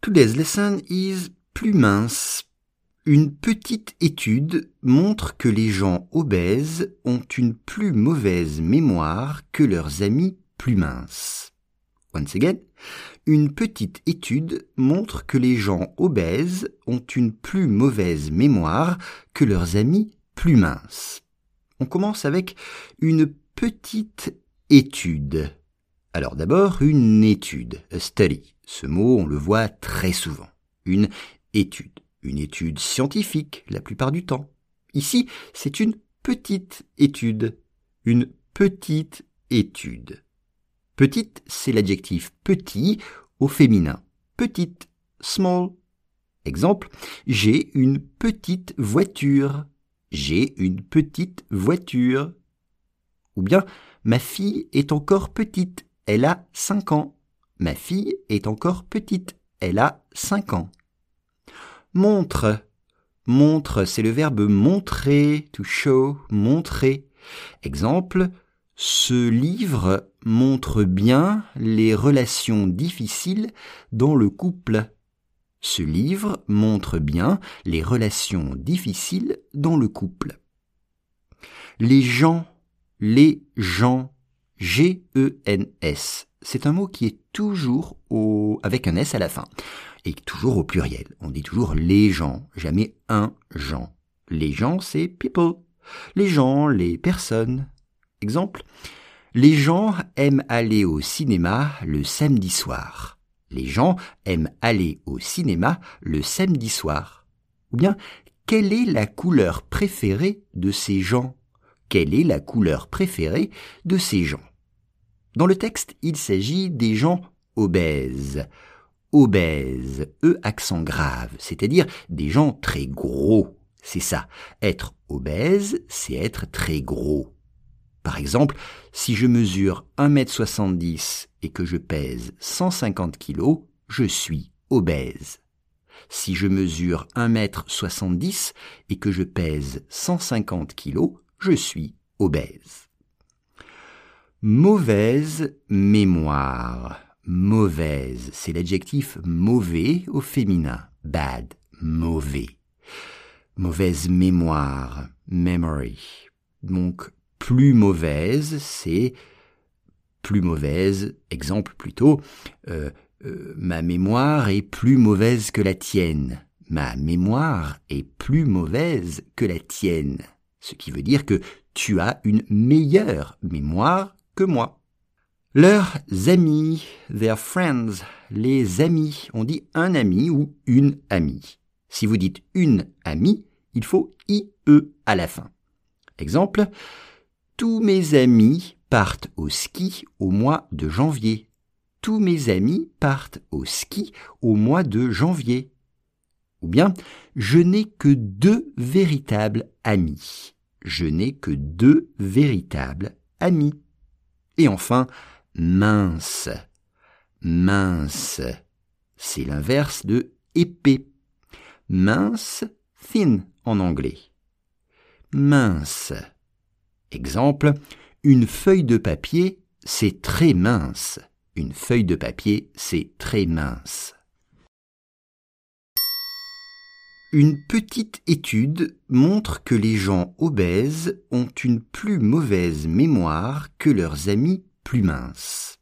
Today's lesson is plus mince. Une petite étude montre que les gens obèses ont une plus mauvaise mémoire que leurs amis plus minces. Once again, une petite étude montre que les gens obèses ont une plus mauvaise mémoire que leurs amis plus minces. On commence avec une petite étude. Alors d'abord, une étude, a study. Ce mot, on le voit très souvent. Une étude une étude scientifique la plupart du temps. Ici, c'est une petite étude. Une petite étude. Petite, c'est l'adjectif petit au féminin. Petite, small. Exemple, j'ai une petite voiture. J'ai une petite voiture. Ou bien, ma fille est encore petite. Elle a cinq ans. Ma fille est encore petite. Elle a cinq ans. Montre. Montre, c'est le verbe montrer, to show, montrer. Exemple, ce livre montre bien les relations difficiles dans le couple. Ce livre montre bien les relations difficiles dans le couple. Les gens, les gens, G-E-N-S. C'est un mot qui est toujours au, avec un S à la fin et toujours au pluriel. On dit toujours les gens, jamais un gens. Les gens, c'est people. Les gens, les personnes. Exemple, les gens aiment aller au cinéma le samedi soir. Les gens aiment aller au cinéma le samedi soir. Ou bien, quelle est la couleur préférée de ces gens? Quelle est la couleur préférée de ces gens? Dans le texte, il s'agit des gens obèses obèses, E accent grave, c'est-à-dire des gens très gros. C'est ça. Être obèse, c'est être très gros. Par exemple, si je mesure 1m70 et que je pèse 150 kg, je suis obèse. Si je mesure 1m70 et que je pèse 150 kg, je suis obèse. Mauvaise mémoire mauvaise. C'est l'adjectif mauvais au féminin. Bad, mauvais. Mauvaise mémoire, memory. Donc, plus mauvaise, c'est plus mauvaise, exemple plutôt, euh, euh, ma mémoire est plus mauvaise que la tienne. Ma mémoire est plus mauvaise que la tienne. Ce qui veut dire que tu as une meilleure mémoire que moi. Leurs amis, their friends, les amis, on dit un ami ou une amie. Si vous dites une amie, il faut IE à la fin. Exemple, tous mes amis partent au ski au mois de janvier. Tous mes amis partent au ski au mois de janvier. Ou bien, je n'ai que deux véritables amis. Je n'ai que deux véritables amis. Et enfin, mince. Mince. C'est l'inverse de épais. Mince, thin en anglais. Mince. Exemple, une feuille de papier, c'est très mince. Une feuille de papier, c'est très mince. Une petite étude montre que les gens obèses ont une plus mauvaise mémoire que leurs amis plus mince.